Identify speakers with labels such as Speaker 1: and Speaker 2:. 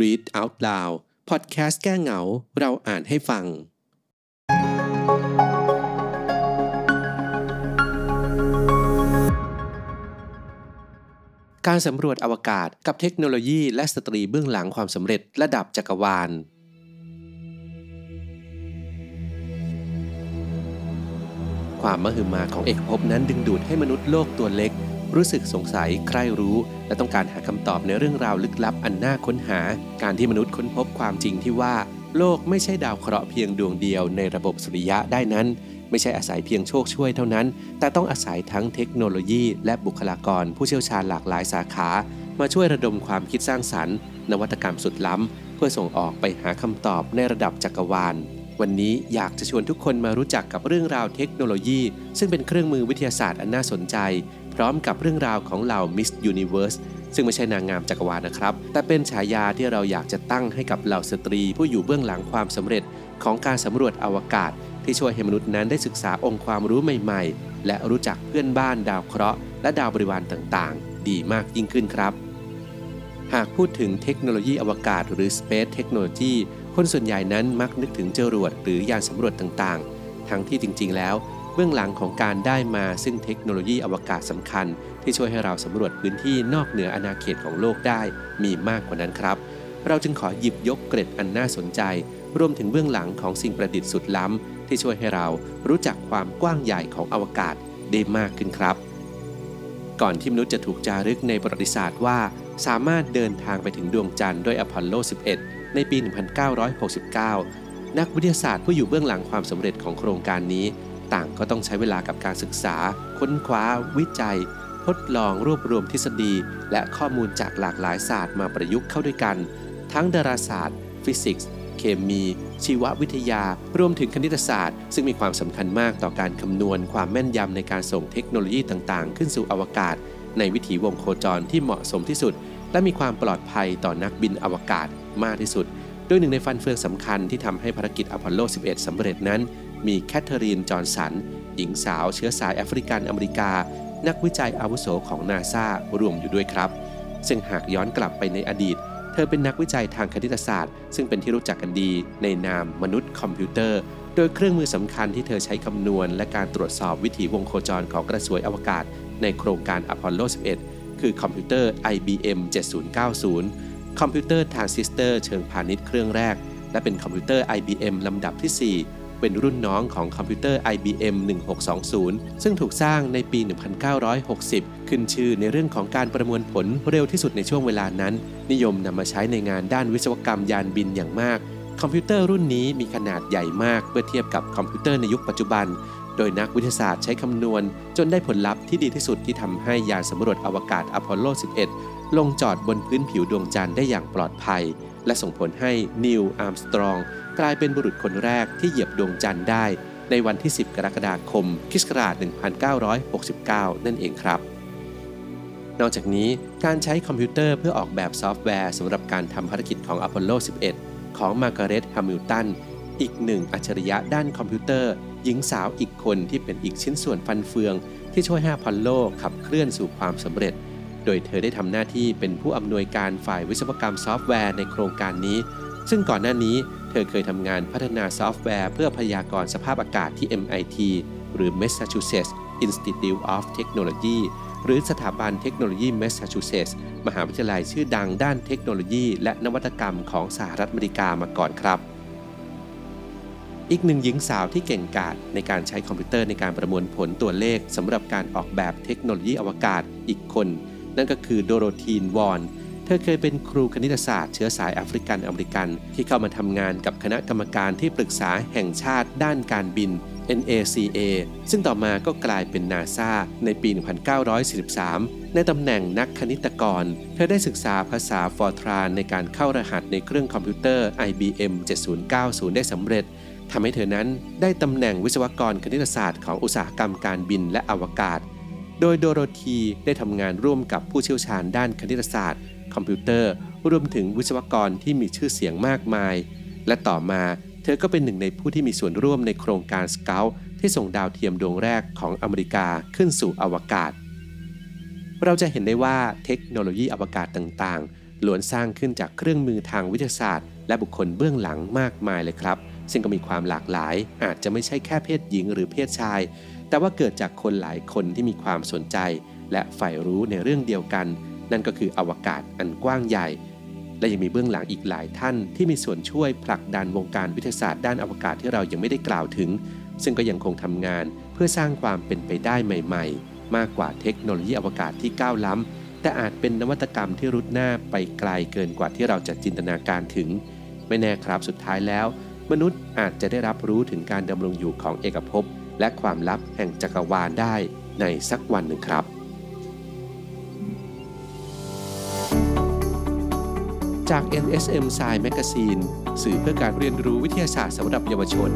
Speaker 1: Read Out Loud พอดแคสต์แก้เหงา เราอ่านให้ฟัง การสำรวจอวกาศกับเทคโนโลยีและสตรีเบื้องหลังความสำเร็จระดับจักรวาล ความมหึมาของเอกภพนั้นดึงดูดให้มนุษย์โลกตัวเล็ก รู้สึกสงสัยใคร่รู้ และต้องการหาคำตอบในเรื่องราวลึกลับอันน่าค้นหา การที่มนุษย์ค้นพบความจริงที่ว่า โลกไม่ใช่ดาวเคราะห์เพียงดวงเดียวในระบบสุริยะได้นั้น ไม่ใช่อาศัยเพียงโชคช่วยเท่านั้น แต่ต้องอาศัยทั้งเทคโนโลยี และบุคลากร ผู้เชี่ยวชาญหลากหลายสาขา มาช่วยระดมความคิดสร้างสรรค์ นวัตกรรมสุดล้ำ เพื่อส่งออกไปหาคำตอบในระดับจักรวาล วันนี้อยากจะชวนทุกคนมารู้จักกับเรื่องราวเทคโนโลยี ซึ่งเป็นเครื่องมือวิทยาศาสตร์อันน่าสนใจ พร้อมกับเรื่องราวของเหล่า Miss Universe ซึ่งไม่ใช่นางงามจักรวาลนะครับ แต่เป็นฉายาที่เราอยากจะตั้งให้กับเหล่าสตรี ผู้อยู่เบื้องหลังความสำเร็จของการสำรวจอวกาศ ที่ช่วยให้มนุษย์นั้นได้ศึกษาองค์ความรู้ใหม่ๆ และรู้จักเพื่อนบ้านดาวเคราะห์และดาวบริวารต่างๆ ดีมากยิ่งขึ้นครับ หากพูดถึงเทคโนโลยีอวกาศหรือ Space Technology คนส่วนใหญ่นั้นมักนึกถึงจรวดหรือยานสำรวจต่างๆ ทั้งที่จริงๆ แล้ว เบื้องหลังของการได้มาซึ่งเทคโนโลยีอวกาศสำคัญ ที่ช่วยให้เราสำรวจพื้นที่นอกเหนืออาณาเขตของโลกได้มีมากกว่านั้นครับ เราจึงขอหยิบยกเกร็ดอันน่าสนใจ รวมถึงเบื้องหลังของสิ่งประดิษฐ์สุดล้ำ ที่ช่วยให้เรารู้จักความกว้างใหญ่ของอวกาศได้มากขึ้นครับ ก่อนที่มนุษย์จะถูกจารึกในประวัติศาสตร์ว่า สามารถเดินทางไปถึงดวงจันทร์ด้วยอพอลโล 11 ในปี 1969 นักวิทยาศาสตร์ผู้อยู่เบื้องหลังความสำเร็จของโครงการนี้ ต่างก็ต้องใช้เวลากับการศึกษา ค้นคว้า วิจัย ทดลองรวบรวมทฤษฎี และข้อมูลจากหลากหลายศาสตร์มาประยุกต์เข้าด้วยกัน ทั้งดาราศาสตร์ ฟิสิกส์ เคมี ชีววิทยา รวมถึงคณิตศาสตร์ ซึ่งมีความสำคัญมากต่อการคำนวณความแม่นยำในการส่งเทคโนโลยีต่างๆ ขึ้นสู่อวกาศ ในวิถีวงโคจรที่เหมาะสมที่สุด และมีความปลอดภัยต่อนักบินอวกาศ มากที่สุด โดยหนึ่งในฟันเฟืองสำคัญที่ทำให้ภารกิจอพอลโล 11สำเร็จนั้น มีแคทเธอรีน จอห์นสัน หญิงสาวเชื้อสายแอฟริกันอเมริกัน นักวิจัยอาวุโสของนาซารวมอยู่ด้วยครับ ซึ่งหากย้อนกลับไปในอดีต เธอเป็นนักวิจัยทางคณิตศาสตร์ ซึ่งเป็นที่รู้จักกันดีในนามมนุษย์คอมพิวเตอร์โดยเครื่องมือสำคัญที่เธอใช้คำนวณ และการตรวจสอบวิถีวงโคจรของกระสวยอวกาศ ในโครงการอพอลโล 11 คือคอมพิวเตอร์ IBM 7090 คอมพิวเตอร์ทรานซิสเตอร์เชิงพาณิชย์เครื่องแรก และเป็นคอมพิวเตอร์ IBM ลำดับที่ 4 เป็นรุ่นน้องของคอมพิวเตอร์ IBM 1620 ซึ่งถูกสร้างในปี 1960 ขึ้นชื่อในเรื่องของการประมวลผลเร็วที่สุดในช่วงเวลานั้น นิยมนำมาใช้ในงานด้านวิศวกรรมยานบินอย่างมาก คอมพิวเตอร์รุ่นนี้มีขนาดใหญ่มากเมื่อเทียบกับคอมพิวเตอร์ในยุคปัจจุบันโดยนักวิทยาศาสตร์ใช้คำนวณ จนได้ผลลัพธ์ที่ดีที่สุดที่ทำให้ยานสำรวจอวกาศอพอลโล 11 ลงจอดบนพื้นผิวดวงจันทร์ได้อย่างปลอดภัย และส่งผลให้นีลอาร์มสตรองกลายเป็นบุรุษคนแรกที่เหยียบดวงจันทร์ได้ ในวันที่ 10 กรกฎาคมคศ1969 นั่นเองครับ นอกจากนี้การใช้คอมพิวเตอร์เพื่อออกแบบซอฟต์แวร์สำหรับการทำภารกิจของอพอลโล 11 ของมาร์กาเร็ต แฮมิลตัน อีกหนึ่งอัจฉริยะด้านคอมพิวเตอร์ หญิงสาวอีกคนที่เป็นอีกชิ้นส่วนฟันเฟือง ที่ช่วยให้อพอลโลขับเคลื่อนสู่ความสำเร็จ โดยเธอได้ทำหน้าที่เป็นผู้อำนวยการฝ่ายวิศวกรรมซอฟต์แวร์ในโครงการนี้ ซึ่งก่อนหน้านี้เธอเคยทำงานพัฒนาซอฟต์แวร์เพื่อพยากรณ์สภาพอากาศที่ MIT หรือ Massachusetts Institute of Technology หรือสถาบันเทคโนโลยี Massachusetts มหาวิทยาลัยชื่อดังด้านเทคโนโลยี และนวัตกรรมของสหรัฐอเมริกามาก่อนครับ อีกหนึ่งหญิงสาวที่เก่งกาจในการใช้คอมพิวเตอร์ในการประมวลผลตัวเลขสำหรับการออกแบบเทคโนโลยีอวกาศอีกคน นั่นก็คือโดโรธีวอห์น เธอเคยเป็นครูคณิตศาสตร์เชื้อสายแอฟริกันอเมริกัน ที่เข้ามาทำงานกับคณะกรรมการที่ปรึกษาแห่งชาติด้านการบิน NACA ซึ่งต่อมาก็กลายเป็นนาซาในปี 1943 ในตำแหน่งนักคณิตกร เธอได้ศึกษาภาษาฟอร์ทรานในการเข้ารหัสในเครื่องคอมพิวเตอร์ IBM 7090 ได้สำเร็จทำให้เธอนั้นได้ตำแหน่งวิศวกรคณิตศาสตร์ของอุตสาหกรรมการบินและอวกาศ โดยโดโรธีได้ทำงานร่วมกับผู้เชี่ยวชาญด้านคณิตศาสตร์ คอมพิวเตอร์ รวมถึงวิศวกรที่มีชื่อเสียงมากมาย และต่อมาเธอก็เป็นหนึ่งในผู้ที่มีส่วนร่วมในโครงการสเกลที่ส่งดาวเทียมดวงแรกของอเมริกาขึ้นสู่อวกาศ เราจะเห็นได้ว่าเทคโนโลยีอวกาศต่างๆล้วนสร้างขึ้นจากเครื่องมือทางวิทยาศาสตร์ และบุคคลเบื้องหลังมากมายเลยครับ ซึ่งก็มีความหลากหลาย อาจจะไม่ใช่แค่เพศหญิงหรือเพศชาย แต่ว่าเกิดจากคนหลายคนที่มีความสนใจ และใฝ่รู้ในเรื่องเดียวกัน นั่นก็คืออวกาศอันกว้างใหญ่ และยังมีเบื้องหลังอีกหลายท่านที่มีส่วนช่วยผลักดันวงการวิทยาศาสตร์ด้านอวกาศที่เรายังไม่ได้กล่าวถึง ซึ่งก็ยังคงทำงานเพื่อสร้างความเป็นไปได้ใหม่ ๆ มากกว่าเทคโนโลยีอวกาศที่ก้าวล้ำแต่อาจเป็นนวัตกรรมที่รุดหน้าไปไกลเกินกว่าที่เราจะจินตนาการถึง ไม่แน่ครับสุดท้ายแล้ว มนุษย์อาจจะได้รับรู้ถึงการดำรงอยู่ของเอกภพ และความลับแห่งจักรวาลได้ในสักวันหนึ่งครับ จาก NSM Science Magazine สื่อเพื่อการเรียนรู้วิทยาศาสตร์สำหรับเยาวชน